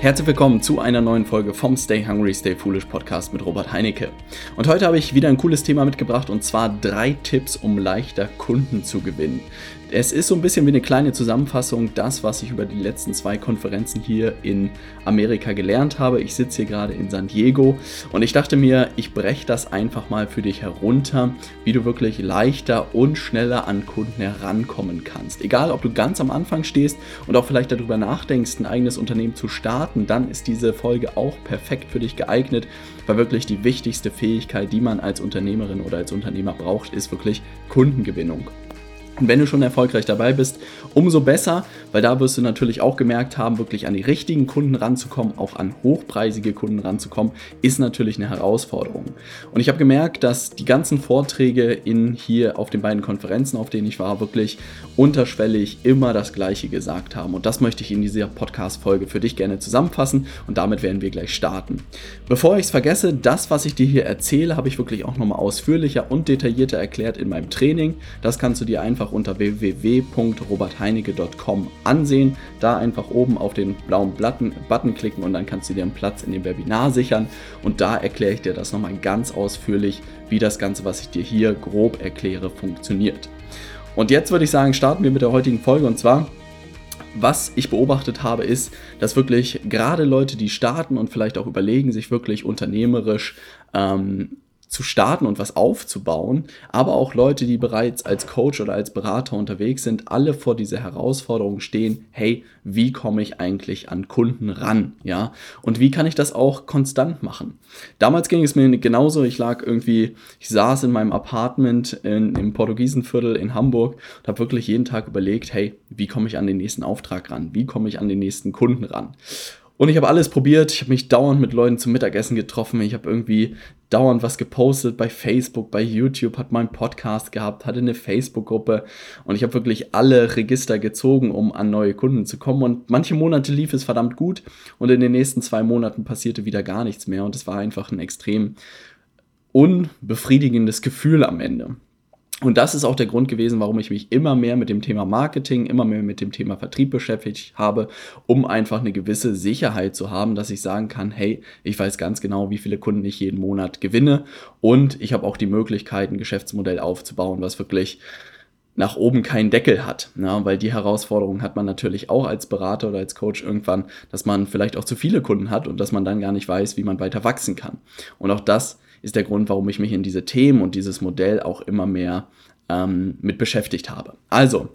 Herzlich willkommen zu einer neuen Folge vom Stay Hungry, Stay Foolish Podcast mit Robert Heinecke. Und heute habe ich wieder ein cooles Thema mitgebracht und zwar drei Tipps, um leichter Kunden zu gewinnen. Es ist so ein bisschen wie eine kleine Zusammenfassung, das, was ich über die letzten zwei Konferenzen hier in Amerika gelernt habe. Ich sitze hier gerade in San Diego und ich dachte mir, ich breche das einfach mal für dich herunter, wie du wirklich leichter und schneller an Kunden herankommen kannst. Egal, ob du ganz am Anfang stehst und auch vielleicht darüber nachdenkst, ein eigenes Unternehmen zu starten, dann ist diese Folge auch perfekt für dich geeignet, weil wirklich die wichtigste Fähigkeit, die man als Unternehmerin oder als Unternehmer braucht, ist wirklich Kundengewinnung. Und wenn du schon erfolgreich dabei bist, umso besser, weil da wirst du natürlich auch gemerkt haben, wirklich an die richtigen Kunden ranzukommen, auch an hochpreisige Kunden ranzukommen, ist natürlich eine Herausforderung. Und ich habe gemerkt, dass die ganzen Vorträge in hier auf den beiden Konferenzen, auf denen ich war, wirklich unterschwellig immer das Gleiche gesagt haben. Und das möchte ich in dieser Podcast-Folge für dich gerne zusammenfassen und damit werden wir gleich starten. Bevor ich es vergesse, das, was ich dir hier erzähle, habe ich wirklich auch nochmal ausführlicher und detaillierter erklärt in meinem Training. Das kannst du dir einfach einfach unter www.robertheinecke.com ansehen. Da einfach oben auf den blauen Button, klicken und dann kannst du dir einen Platz in dem Webinar sichern. Und da erkläre ich dir das nochmal ganz ausführlich, wie das Ganze, was ich dir hier grob erkläre, funktioniert. Und jetzt würde ich sagen, starten wir mit der heutigen Folge und zwar was ich beobachtet habe, ist, dass wirklich gerade Leute, die starten und vielleicht auch überlegen, sich wirklich unternehmerisch ähm, zu starten und was aufzubauen, aber auch Leute, die bereits als Coach oder als Berater unterwegs sind, alle vor dieser Herausforderung stehen, hey, wie komme ich eigentlich an Kunden ran, ja? Und wie kann ich das auch konstant machen? Damals ging es mir genauso, ich lag irgendwie, ich saß in meinem Apartment in, im Portugiesenviertel in Hamburg und habe wirklich jeden Tag überlegt, hey, wie komme ich an den nächsten Auftrag ran? Wie komme ich an den nächsten Kunden ran? Und ich habe alles probiert. Ich habe mich dauernd mit Leuten zum Mittagessen getroffen. Ich habe irgendwie dauernd was gepostet bei Facebook, bei YouTube, hat meinen Podcast gehabt, hatte eine Facebook-Gruppe und ich habe wirklich alle Register gezogen, um an neue Kunden zu kommen. Und manche Monate lief es verdammt gut und in den nächsten zwei Monaten passierte wieder gar nichts mehr und es war einfach ein extrem unbefriedigendes Gefühl am Ende. Und das ist auch der Grund gewesen, warum ich mich immer mehr mit dem Thema Marketing, immer mehr mit dem Thema Vertrieb beschäftigt habe, um einfach eine gewisse Sicherheit zu haben, dass ich sagen kann, hey, ich weiß ganz genau, wie viele Kunden ich jeden Monat gewinne und ich habe auch die Möglichkeit, ein Geschäftsmodell aufzubauen, was wirklich nach oben keinen Deckel hat. Ja, weil die Herausforderung hat man natürlich auch als Berater oder als Coach irgendwann, dass man vielleicht auch zu viele Kunden hat und dass man dann gar nicht weiß, wie man weiter wachsen kann. Und auch das ist der Grund, warum ich mich in diese Themen und dieses Modell auch immer mehr ähm, mit beschäftigt habe. Also,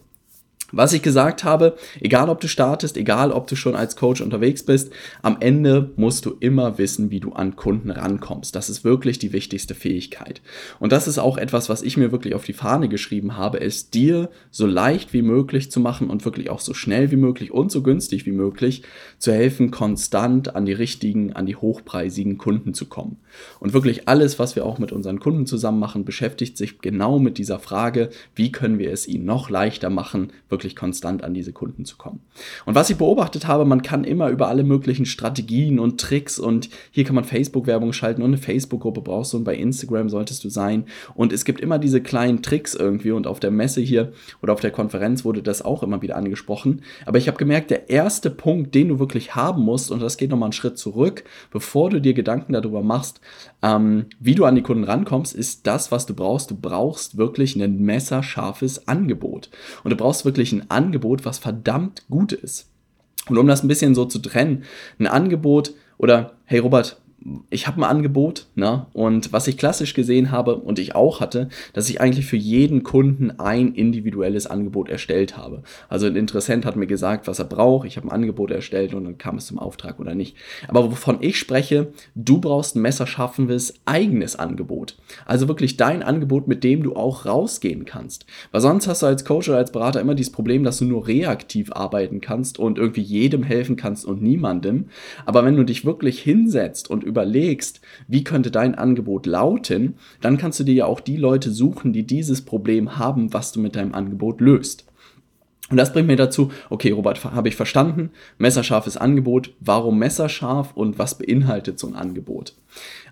was ich gesagt habe, egal ob du startest, egal ob du schon als Coach unterwegs bist, am Ende musst du immer wissen, wie du an Kunden rankommst. Das ist wirklich die wichtigste Fähigkeit. Und das ist auch etwas, was ich mir wirklich auf die Fahne geschrieben habe, es dir so leicht wie möglich zu machen und wirklich auch so schnell wie möglich und so günstig wie möglich zu helfen, konstant an die richtigen, an die hochpreisigen Kunden zu kommen. Und wirklich alles, was wir auch mit unseren Kunden zusammen machen, beschäftigt sich genau mit dieser Frage, wie können wir es ihnen noch leichter machen, wirklich konstant an diese Kunden zu kommen. Und was ich beobachtet habe, man kann immer über alle möglichen Strategien und Tricks und hier kann man Facebook-Werbung schalten und eine Facebook-Gruppe brauchst du und bei Instagram solltest du sein. Und es gibt immer diese kleinen Tricks irgendwie und auf der Messe hier oder auf der Konferenz wurde das auch immer wieder angesprochen. Aber ich habe gemerkt, der erste Punkt, den du wirklich haben musst, und das geht nochmal einen Schritt zurück, bevor du dir Gedanken darüber machst, ähm, wie du an die Kunden rankommst, ist das, was du brauchst. Du brauchst wirklich ein messerscharfes Angebot. Und du brauchst wirklich ein Angebot, was verdammt gut ist. Und um das ein bisschen so zu trennen, ein Angebot oder, hey Robert, ich habe ein Angebot, ne? Und was ich klassisch gesehen habe und ich auch hatte, dass ich eigentlich für jeden Kunden ein individuelles Angebot erstellt habe. Also ein Interessent hat mir gesagt, was er braucht, ich habe ein Angebot erstellt und dann kam es zum Auftrag oder nicht. Aber wovon ich spreche, du brauchst ein messerschaffendes eigenes Angebot. Also wirklich dein Angebot, mit dem du auch rausgehen kannst. Weil sonst hast du als Coach oder als Berater immer dieses Problem, dass du nur reaktiv arbeiten kannst und irgendwie jedem helfen kannst und niemandem. Aber wenn du dich wirklich hinsetzt und überlegst, wie könnte dein Angebot lauten, dann kannst du dir ja auch die Leute suchen, die dieses Problem haben, was du mit deinem Angebot löst. Und das bringt mir dazu, okay, Robert, habe ich verstanden, messerscharfes Angebot, warum messerscharf und was beinhaltet so ein Angebot?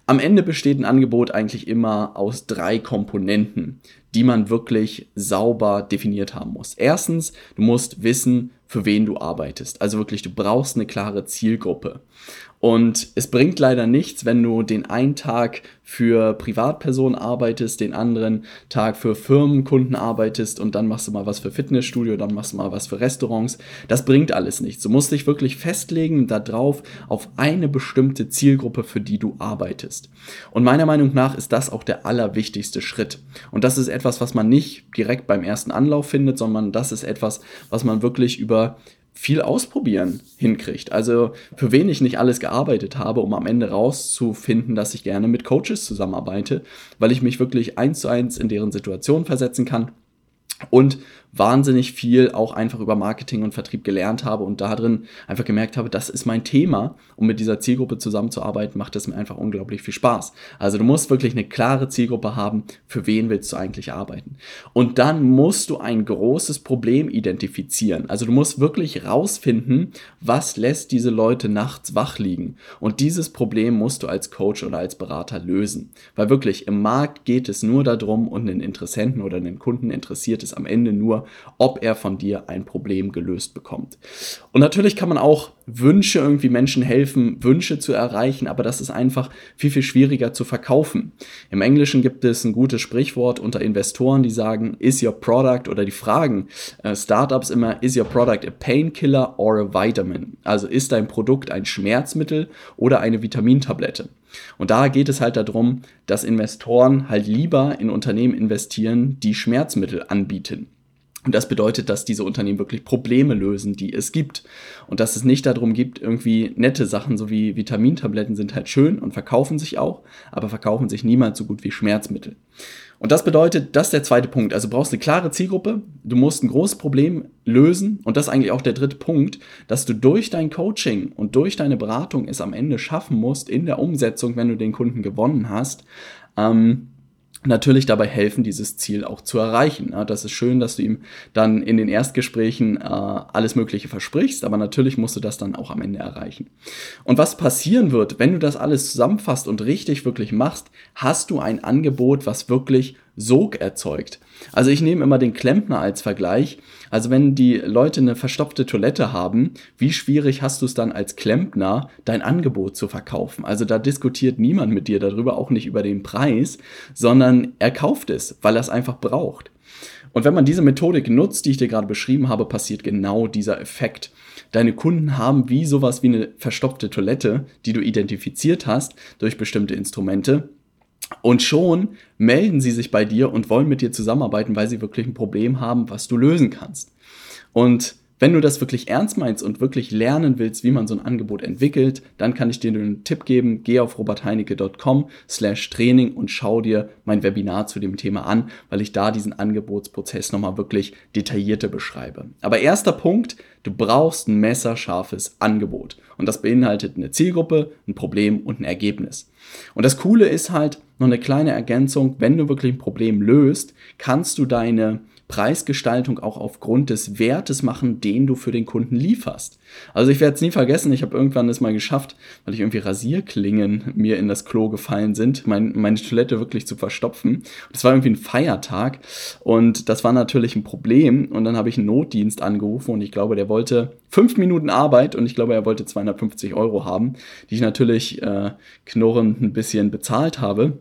Am Ende besteht ein Angebot eigentlich immer aus drei Komponenten, die man wirklich sauber definiert haben muss. Erstens, du musst wissen, für wen du arbeitest. Also wirklich, du brauchst eine klare Zielgruppe. Und es bringt leider nichts, wenn du den einen Tag für Privatpersonen arbeitest, den anderen Tag für Firmenkunden arbeitest und dann machst du mal was für Fitnessstudio, dann machst du mal was für Restaurants. Das bringt alles nichts. Du musst dich wirklich festlegen darauf, auf eine bestimmte Zielgruppe, für die du arbeitest. Und meiner Meinung nach ist das auch der allerwichtigste Schritt. Und das ist etwas, was man nicht direkt beim ersten Anlauf findet, sondern das ist etwas, was man wirklich über viel ausprobieren hinkriegt. Also für wen ich nicht alles gearbeitet habe, um am Ende rauszufinden, dass ich gerne mit Coaches zusammenarbeite, weil ich mich wirklich eins zu eins in deren Situation versetzen kann und wahnsinnig viel auch einfach über Marketing und Vertrieb gelernt habe und darin einfach gemerkt habe, das ist mein Thema und mit dieser Zielgruppe zusammenzuarbeiten macht es mir einfach unglaublich viel Spaß. Also du musst wirklich eine klare Zielgruppe haben, für wen willst du eigentlich arbeiten. Und dann musst du ein großes Problem identifizieren. Also du musst wirklich rausfinden, was lässt diese Leute nachts wach liegen. Und dieses Problem musst du als Coach oder als Berater lösen. Weil wirklich im Markt geht es nur darum und einen Interessenten oder einen Kunden interessiert es am Ende nur, ob er von dir ein Problem gelöst bekommt. Und natürlich kann man auch Wünsche irgendwie Menschen helfen, Wünsche zu erreichen, aber das ist einfach viel, viel schwieriger zu verkaufen. Im Englischen gibt es ein gutes Sprichwort unter Investoren, die sagen, is your product oder die fragen äh, Startups immer, is your product a painkiller or a vitamin? Also ist dein Produkt ein Schmerzmittel oder eine Vitamintablette? Und da geht es halt darum, dass Investoren halt lieber in Unternehmen investieren, die Schmerzmittel anbieten. Und das bedeutet, dass diese Unternehmen wirklich Probleme lösen, die es gibt. Und dass es nicht darum gibt, irgendwie nette Sachen, so wie Vitamintabletten sind halt schön und verkaufen sich auch, aber verkaufen sich niemals so gut wie Schmerzmittel. Und das bedeutet, das ist der zweite Punkt. Also du brauchst eine klare Zielgruppe, du musst ein großes Problem lösen und das ist eigentlich auch der dritte Punkt, dass du durch dein Coaching und durch deine Beratung es am Ende schaffen musst in der Umsetzung, wenn du den Kunden gewonnen hast, ähm, natürlich dabei helfen, dieses Ziel auch zu erreichen. das ist schön, dass du ihm dann in den Erstgesprächen äh, alles Mögliche versprichst, aber natürlich musst du das dann auch am Ende erreichen. Und was passieren wird, wenn du das alles zusammenfasst und richtig wirklich machst, hast du ein Angebot, was wirklich Sog erzeugt. Also ich nehme immer den Klempner als Vergleich. Also wenn die Leute eine verstopfte Toilette haben, wie schwierig hast du es dann als Klempner, dein Angebot zu verkaufen? Also da diskutiert niemand mit dir darüber, auch nicht über den Preis, sondern er kauft es, weil er es einfach braucht. Und wenn man diese Methodik nutzt, die ich dir gerade beschrieben habe, passiert genau dieser Effekt. Deine Kunden haben wie sowas wie eine verstopfte Toilette, die du identifiziert hast durch bestimmte Instrumente und schon melden sie sich bei dir und wollen mit dir zusammenarbeiten, weil sie wirklich ein Problem haben, was du lösen kannst. Und wenn du das wirklich ernst meinst und wirklich lernen willst, wie man so ein Angebot entwickelt, dann kann ich dir einen Tipp geben. Geh auf robertheinecke.com slash Training und schau dir mein Webinar zu dem Thema an, weil ich da diesen Angebotsprozess nochmal wirklich detaillierter beschreibe. Aber erster Punkt, du brauchst ein messerscharfes Angebot. Und das beinhaltet eine Zielgruppe, ein Problem und ein Ergebnis. Und das Coole ist halt noch eine kleine Ergänzung, wenn du wirklich ein Problem löst, kannst du deine Preisgestaltung auch aufgrund des Wertes machen, den du für den Kunden lieferst. Also ich werde es nie vergessen, ich habe irgendwann es mal geschafft, weil ich irgendwie Rasierklingen mir in das Klo gefallen sind, mein, meine Toilette wirklich zu verstopfen. Das war irgendwie ein Feiertag und das war natürlich ein Problem und dann habe ich einen Notdienst angerufen und ich glaube, der wollte fünf Minuten Arbeit und ich glaube, er wollte 250 Euro haben, die ich natürlich äh, knurrend ein bisschen bezahlt habe.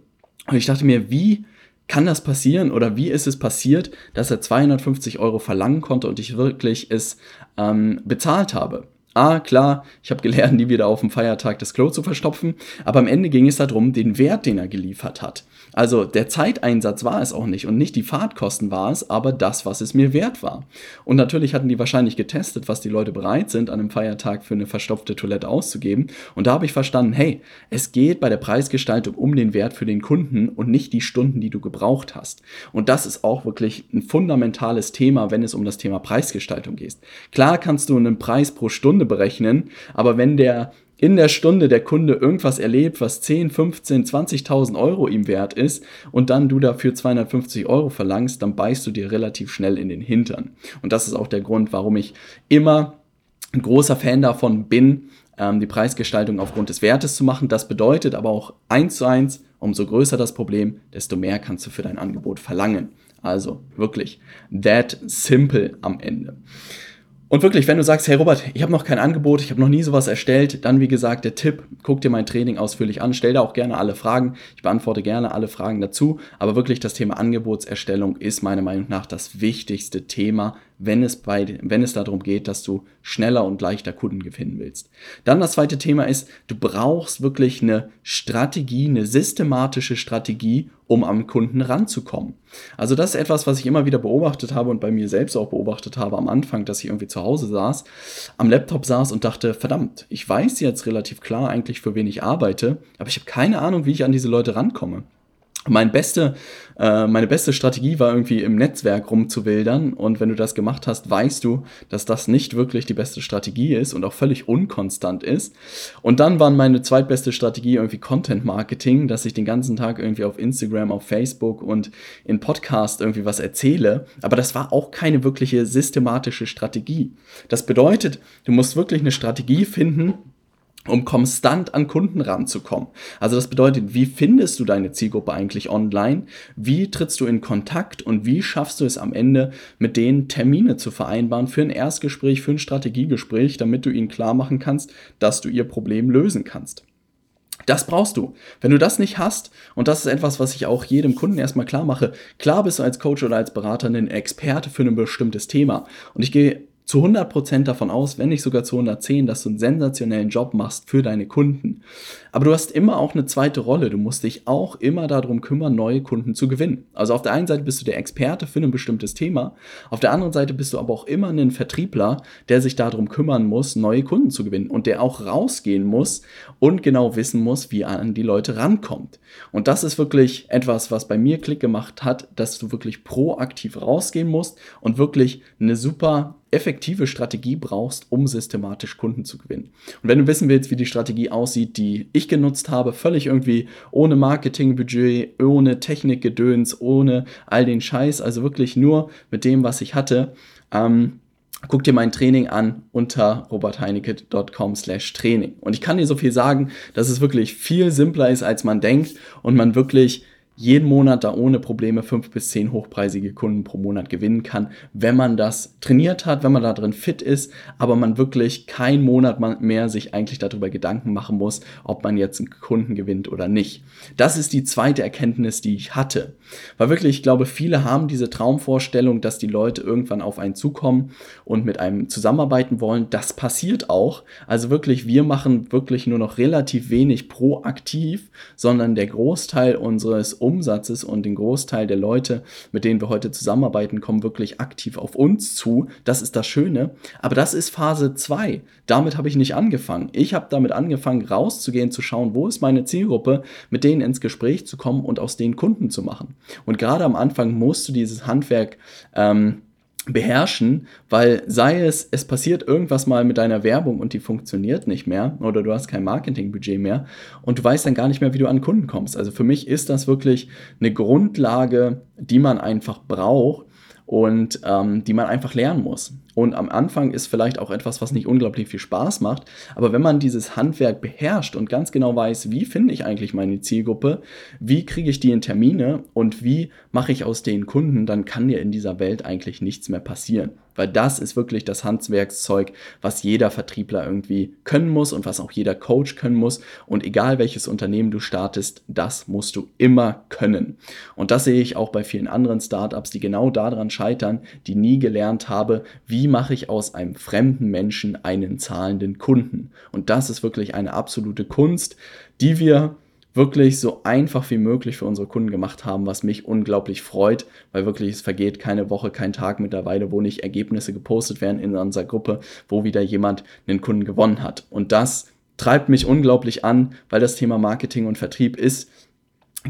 Und ich dachte mir, wie kann das passieren oder wie ist es passiert, dass er 250 Euro verlangen konnte und ich wirklich es ähm, bezahlt habe? Ah, klar, ich habe gelernt, nie wieder auf dem Feiertag das Klo zu verstopfen, aber am Ende ging es darum, den Wert, den er geliefert hat. Also der Zeiteinsatz war es auch nicht und nicht die Fahrtkosten war es, aber das, was es mir wert war. Und natürlich hatten die wahrscheinlich getestet, was die Leute bereit sind, an einem Feiertag für eine verstopfte Toilette auszugeben. Und da habe ich verstanden, hey, es geht bei der Preisgestaltung um den Wert für den Kunden und nicht die Stunden, die du gebraucht hast. Und das ist auch wirklich ein fundamentales Thema, wenn es um das Thema Preisgestaltung geht. Klar kannst du einen Preis pro Stunde berechnen, aber wenn der in der Stunde der Kunde irgendwas erlebt, was 10, 15, 20.000 Euro ihm wert ist und dann du dafür 250 Euro verlangst, dann beißt du dir relativ schnell in den Hintern. Und das ist auch der Grund, warum ich immer ein großer Fan davon bin, ähm, die Preisgestaltung aufgrund des Wertes zu machen. Das bedeutet aber auch eins zu eins, umso größer das Problem, desto mehr kannst du für dein Angebot verlangen. Also wirklich that simple am Ende. Und wirklich, wenn du sagst, hey Robert, ich habe noch kein Angebot, ich habe noch nie sowas erstellt, dann wie gesagt der Tipp, guck dir mein Training ausführlich an, stell da auch gerne alle Fragen. Ich beantworte gerne alle Fragen dazu, aber wirklich das Thema Angebotserstellung ist meiner Meinung nach das wichtigste Thema, wenn es, bei, wenn es darum geht, dass du schneller und leichter Kunden gewinnen willst. Dann das zweite Thema ist, du brauchst wirklich eine Strategie, eine systematische Strategie, um am Kunden ranzukommen. Also das ist etwas, was ich immer wieder beobachtet habe und bei mir selbst auch beobachtet habe am Anfang, dass ich irgendwie zu Hause saß, am Laptop saß und dachte, verdammt, ich weiß jetzt relativ klar eigentlich, für wen ich arbeite, aber ich habe keine Ahnung, wie ich an diese Leute rankomme. Mein beste, äh, meine beste Strategie war irgendwie im Netzwerk rumzuwildern und wenn du das gemacht hast, weißt du, dass das nicht wirklich die beste Strategie ist und auch völlig unkonstant ist. Und dann waren meine zweitbeste Strategie irgendwie Content Marketing, dass ich den ganzen Tag irgendwie auf Instagram, auf Facebook und in Podcast irgendwie was erzähle. Aber das war auch keine wirkliche systematische Strategie. Das bedeutet, du musst wirklich eine Strategie finden, um konstant an Kunden ranzukommen. Also das bedeutet, wie findest du deine Zielgruppe eigentlich online? Wie trittst du in Kontakt und wie schaffst du es am Ende, mit denen Termine zu vereinbaren für ein Erstgespräch, für ein Strategiegespräch, damit du ihnen klar machen kannst, dass du ihr Problem lösen kannst? Das brauchst du. Wenn du das nicht hast, und das ist etwas, was ich auch jedem Kunden erstmal klar mache, klar bist du als Coach oder als Berater ein Experte für ein bestimmtes Thema. Und ich gehe zu 100% davon aus, wenn nicht sogar zu 110, dass du einen sensationellen Job machst für deine Kunden. Aber du hast immer auch eine zweite Rolle. Du musst dich auch immer darum kümmern, neue Kunden zu gewinnen. Also auf der einen Seite bist du der Experte für ein bestimmtes Thema, auf der anderen Seite bist du aber auch immer ein Vertriebler, der sich darum kümmern muss, neue Kunden zu gewinnen und der auch rausgehen muss und genau wissen muss, wie er an die Leute rankommt. Und das ist wirklich etwas, was bei mir Klick gemacht hat, dass du wirklich proaktiv rausgehen musst und wirklich eine super effektive Strategie brauchst, um systematisch Kunden zu gewinnen. Und wenn du wissen willst, wie die Strategie aussieht, die ich genutzt habe, völlig irgendwie ohne Marketingbudget, ohne Technikgedöns, ohne all den Scheiß, also wirklich nur mit dem, was ich hatte, ähm, guck dir mein Training an unter robertheinecke.com slash Training. Und ich kann dir so viel sagen, dass es wirklich viel simpler ist, als man denkt und man wirklich jeden Monat da ohne Probleme fünf bis zehn hochpreisige Kunden pro Monat gewinnen kann, wenn man das trainiert hat, wenn man da drin fit ist, aber man wirklich keinen Monat mehr sich eigentlich darüber Gedanken machen muss, ob man jetzt einen Kunden gewinnt oder nicht. Das ist die zweite Erkenntnis, die ich hatte. Weil wirklich, ich glaube, viele haben diese Traumvorstellung, dass die Leute irgendwann auf einen zukommen und mit einem zusammenarbeiten wollen. Das passiert auch. Also wirklich, wir machen wirklich nur noch relativ wenig proaktiv, sondern der Großteil unseres Umsatzes und den Großteil der Leute, mit denen wir heute zusammenarbeiten, kommen wirklich aktiv auf uns zu. Das ist das Schöne. Aber das ist Phase 2. Damit habe ich nicht angefangen. Ich habe damit angefangen, rauszugehen, zu schauen, wo ist meine Zielgruppe, mit denen ins Gespräch zu kommen und aus denen Kunden zu machen. Und gerade am Anfang musst du dieses Handwerk ähm, beherrschen, weil sei es, es passiert irgendwas mal mit deiner Werbung und die funktioniert nicht mehr oder du hast kein Marketingbudget mehr und du weißt dann gar nicht mehr, wie du an Kunden kommst. Also für mich ist das wirklich eine Grundlage, die man einfach braucht und ähm, die man einfach lernen muss. Und am Anfang ist vielleicht auch etwas, was nicht unglaublich viel Spaß macht. Aber wenn man dieses Handwerk beherrscht und ganz genau weiß, wie finde ich eigentlich meine Zielgruppe, wie kriege ich die in Termine und wie mache ich aus den Kunden, dann kann dir in dieser Welt eigentlich nichts mehr passieren. Weil das ist wirklich das Handwerkszeug, was jeder Vertriebler irgendwie können muss und was auch jeder Coach können muss. Und egal welches Unternehmen du startest, das musst du immer können. Und das sehe ich auch bei vielen anderen Startups, die genau daran scheitern, die nie gelernt haben, wie mache ich aus einem fremden Menschen einen zahlenden Kunden. Und das ist wirklich eine absolute Kunst, die wir wirklich so einfach wie möglich für unsere Kunden gemacht haben, was mich unglaublich freut, weil wirklich es vergeht keine Woche, kein Tag mittlerweile, wo nicht Ergebnisse gepostet werden in unserer Gruppe, wo wieder jemand einen Kunden gewonnen hat. Und das treibt mich unglaublich an, weil das Thema Marketing und Vertrieb ist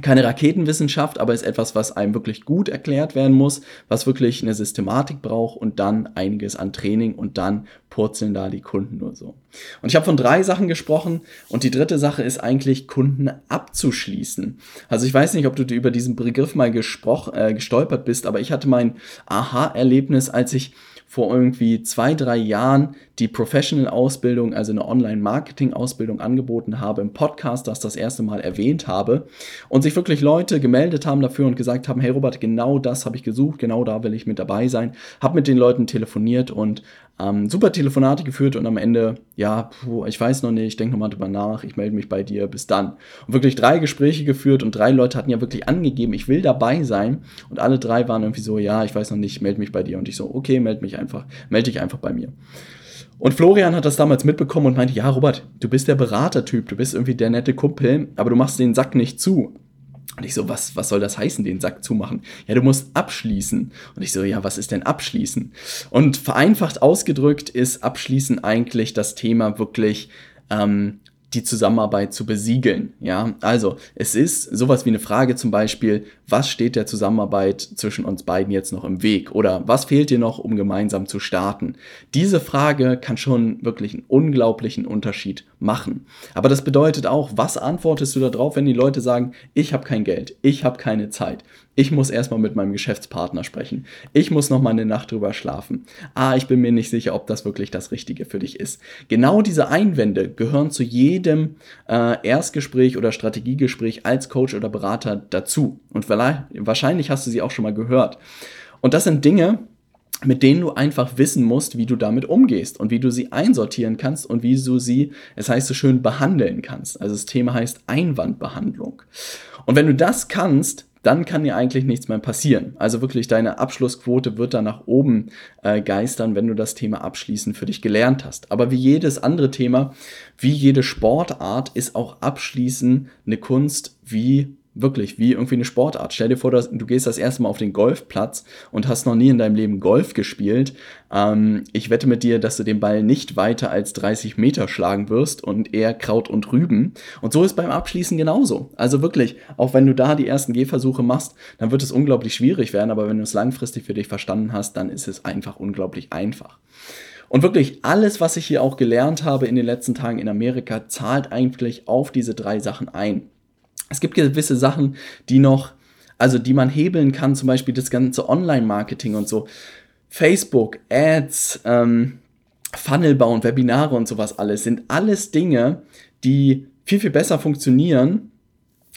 keine Raketenwissenschaft, aber ist etwas, was einem wirklich gut erklärt werden muss, was wirklich eine Systematik braucht und dann einiges an Training und dann purzeln da die Kunden nur so. Und ich habe von drei Sachen gesprochen und die dritte Sache ist eigentlich Kunden abzuschließen. Also ich weiß nicht, ob du über diesen Begriff mal gesprochen, äh, gestolpert bist, aber ich hatte mein Aha-Erlebnis, als ich vor irgendwie zwei, drei Jahren die Professional-Ausbildung, also eine Online-Marketing-Ausbildung angeboten habe, im Podcast das das erste Mal erwähnt habe und sich wirklich Leute gemeldet haben dafür und gesagt haben, hey Robert, genau das habe ich gesucht, genau da will ich mit dabei sein, habe mit den Leuten telefoniert und ähm, super Telefonate geführt und am Ende, ja, puh, ich weiß noch nicht, ich denke nochmal drüber nach, ich melde mich bei dir, bis dann. Und wirklich drei Gespräche geführt und drei Leute hatten ja wirklich angegeben, ich will dabei sein und alle drei waren irgendwie so, ja, ich weiß noch nicht, melde mich bei dir und ich so, okay, melde mich einfach, melde dich einfach bei mir. Und Florian hat das damals mitbekommen und meinte, ja, Robert, du bist der Beratertyp, du bist irgendwie der nette Kumpel, aber du machst den Sack nicht zu. Und ich so, was, was soll das heißen, den Sack zumachen? Ja, du musst abschließen. Und ich so, ja, was ist denn abschließen? Und vereinfacht ausgedrückt ist abschließen eigentlich das Thema wirklich ähm, die Zusammenarbeit zu besiegeln. Ja, also es ist sowas wie eine Frage zum Beispiel, was steht der Zusammenarbeit zwischen uns beiden jetzt noch im Weg oder was fehlt dir noch, um gemeinsam zu starten? Diese Frage kann schon wirklich einen unglaublichen Unterschied machen. Aber das bedeutet auch, was antwortest du darauf, wenn die Leute sagen, ich habe kein Geld, ich habe keine Zeit, ich muss erstmal mit meinem Geschäftspartner sprechen. Ich muss noch mal eine Nacht drüber schlafen. Ah, ich bin mir nicht sicher, ob das wirklich das Richtige für dich ist. Genau diese Einwände gehören zu jedem äh, Erstgespräch oder Strategiegespräch als Coach oder Berater dazu. Und wahrscheinlich hast du sie auch schon mal gehört. Und das sind Dinge, mit denen du einfach wissen musst, wie du damit umgehst und wie du sie einsortieren kannst und wie du sie, es heißt so schön, behandeln kannst. Also das Thema heißt Einwandbehandlung. Und wenn du das kannst, dann kann dir eigentlich nichts mehr passieren. Also wirklich deine Abschlussquote wird dann nach oben äh, geistern, wenn du das Thema Abschließen für dich gelernt hast. Aber wie jedes andere Thema, wie jede Sportart, ist auch Abschließen eine Kunst wie Wirklich, wie irgendwie eine Sportart. Stell dir vor, du gehst das erste Mal auf den Golfplatz und hast noch nie in deinem Leben Golf gespielt. Ähm, ich wette mit dir, dass du den Ball nicht weiter als 30 Meter schlagen wirst und eher Kraut und Rüben. Und so ist beim Abschließen genauso. Also wirklich, auch wenn du da die ersten Gehversuche machst, dann wird es unglaublich schwierig werden. Aber wenn du es langfristig für dich verstanden hast, dann ist es einfach unglaublich einfach. Und wirklich alles, was ich hier auch gelernt habe in den letzten Tagen in Amerika, zahlt eigentlich auf diese drei Sachen ein. Es gibt gewisse Sachen, die noch, also die man hebeln kann, zum Beispiel das ganze Online-Marketing und so. Facebook, Ads, ähm, Funnel bauen, Webinare und sowas alles sind alles Dinge, die viel, viel besser funktionieren,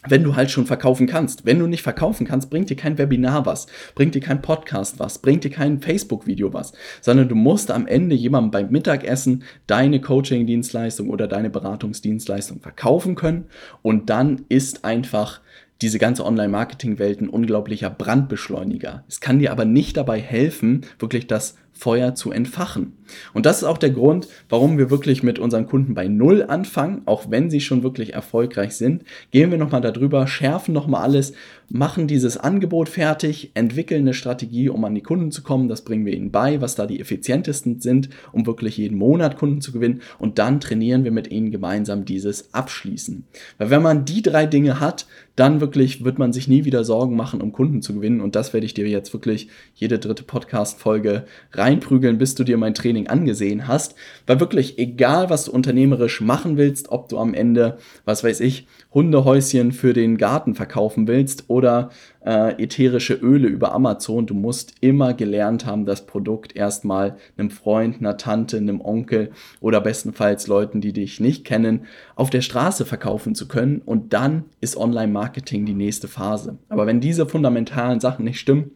wenn du halt schon verkaufen kannst. Wenn du nicht verkaufen kannst, bringt dir kein Webinar was, bringt dir kein Podcast was, bringt dir kein Facebook-Video was, sondern du musst am Ende jemandem beim Mittagessen deine Coaching-Dienstleistung oder deine Beratungsdienstleistung verkaufen können und dann ist einfach diese ganze Online-Marketing-Welt ein unglaublicher Brandbeschleuniger. Es kann dir aber nicht dabei helfen, wirklich das Feuer zu entfachen. Und das ist auch der Grund, warum wir wirklich mit unseren Kunden bei Null anfangen, auch wenn sie schon wirklich erfolgreich sind. Gehen wir nochmal darüber, schärfen nochmal alles, machen dieses Angebot fertig, entwickeln eine Strategie, um an die Kunden zu kommen. Das bringen wir ihnen bei, was da die effizientesten sind, um wirklich jeden Monat Kunden zu gewinnen. Und dann trainieren wir mit ihnen gemeinsam dieses Abschließen. Weil wenn man die drei Dinge hat, dann wirklich wird man sich nie wieder Sorgen machen, um Kunden zu gewinnen. Und das werde ich dir jetzt wirklich jede dritte Podcast-Folge reinprügeln, bis du dir mein Training angesehen hast. Weil wirklich, egal was du unternehmerisch machen willst, ob du am Ende, was weiß ich, Hundehäuschen für den Garten verkaufen willst oder äh, ätherische Öle über Amazon, du musst immer gelernt haben, das Produkt erstmal einem Freund, einer Tante, einem Onkel oder bestenfalls Leuten, die dich nicht kennen, auf der Straße verkaufen zu können. Und dann ist Online-Marketing die nächste Phase. Aber wenn diese fundamentalen Sachen nicht stimmen,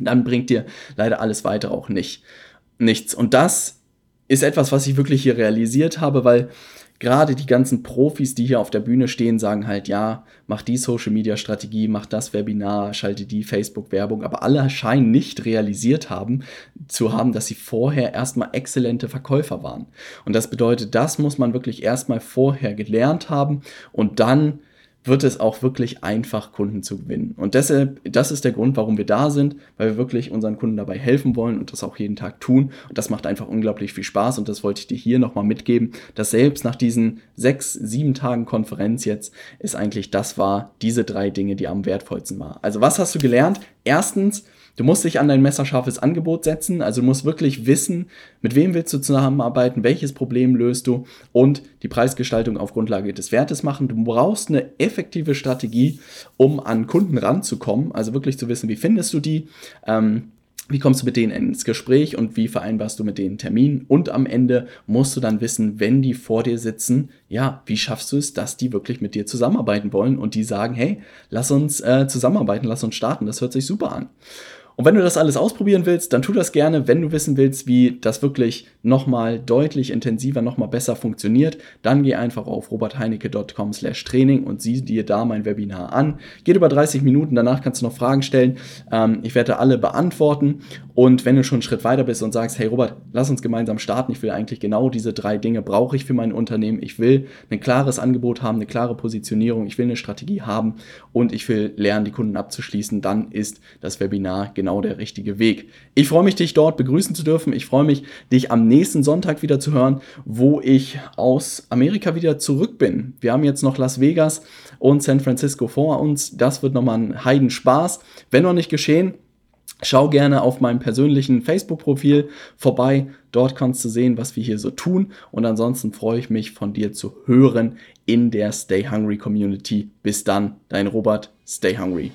dann bringt dir leider alles weitere auch nicht nichts. Und das ist etwas, was ich wirklich hier realisiert habe, weil gerade die ganzen Profis, die hier auf der Bühne stehen, sagen halt, ja, mach die Social Media Strategie, mach das Webinar, schalte die Facebook Werbung, aber alle scheinen nicht realisiert haben, zu haben, dass sie vorher erstmal exzellente Verkäufer waren. Und das bedeutet, das muss man wirklich erstmal vorher gelernt haben und dann wird es auch wirklich einfach, Kunden zu gewinnen. Und deshalb, das ist der Grund, warum wir da sind, weil wir wirklich unseren Kunden dabei helfen wollen und das auch jeden Tag tun. Und das macht einfach unglaublich viel Spaß und das wollte ich dir hier nochmal mitgeben, dass selbst nach diesen sechs, sieben Tagen Konferenz jetzt ist eigentlich das war, diese drei Dinge, die am wertvollsten war. Also was hast du gelernt? Erstens, Du musst dich an dein messerscharfes Angebot setzen, also du musst wirklich wissen, mit wem willst du zusammenarbeiten, welches Problem löst du und die Preisgestaltung auf Grundlage des Wertes machen. Du brauchst eine effektive Strategie, um an Kunden ranzukommen, also wirklich zu wissen, wie findest du die. Ähm, wie kommst du mit denen ins Gespräch und wie vereinbarst du mit denen einen Termin? Und am Ende musst du dann wissen, wenn die vor dir sitzen, ja, wie schaffst du es, dass die wirklich mit dir zusammenarbeiten wollen und die sagen, hey, lass uns äh, zusammenarbeiten, lass uns starten, das hört sich super an. Und wenn du das alles ausprobieren willst, dann tu das gerne. Wenn du wissen willst, wie das wirklich nochmal deutlich intensiver, nochmal besser funktioniert, dann geh einfach auf robertheinecke.com slash Training und sieh dir da mein Webinar an. Geht über 30 Minuten, danach kannst du noch Fragen stellen. Ähm, ich werde alle beantworten. Und wenn du schon einen Schritt weiter bist und sagst, hey Robert, lass uns gemeinsam starten. Ich will eigentlich genau diese drei Dinge brauche ich für mein Unternehmen. Ich will ein klares Angebot haben, eine klare Positionierung. Ich will eine Strategie haben und ich will lernen, die Kunden abzuschließen. Dann ist das Webinar genau genau der richtige Weg. Ich freue mich, dich dort begrüßen zu dürfen. Ich freue mich, dich am nächsten Sonntag wieder zu hören, wo ich aus Amerika wieder zurück bin. Wir haben jetzt noch Las Vegas und San Francisco vor uns. Das wird nochmal ein Heidenspaß. Wenn noch nicht geschehen, Schau gerne auf meinem persönlichen Facebook-Profil vorbei. Dort kannst du sehen, was wir hier so tun. Und ansonsten freue ich mich, von dir zu hören in der Stay Hungry Community. Bis dann, dein Robert. Stay Hungry.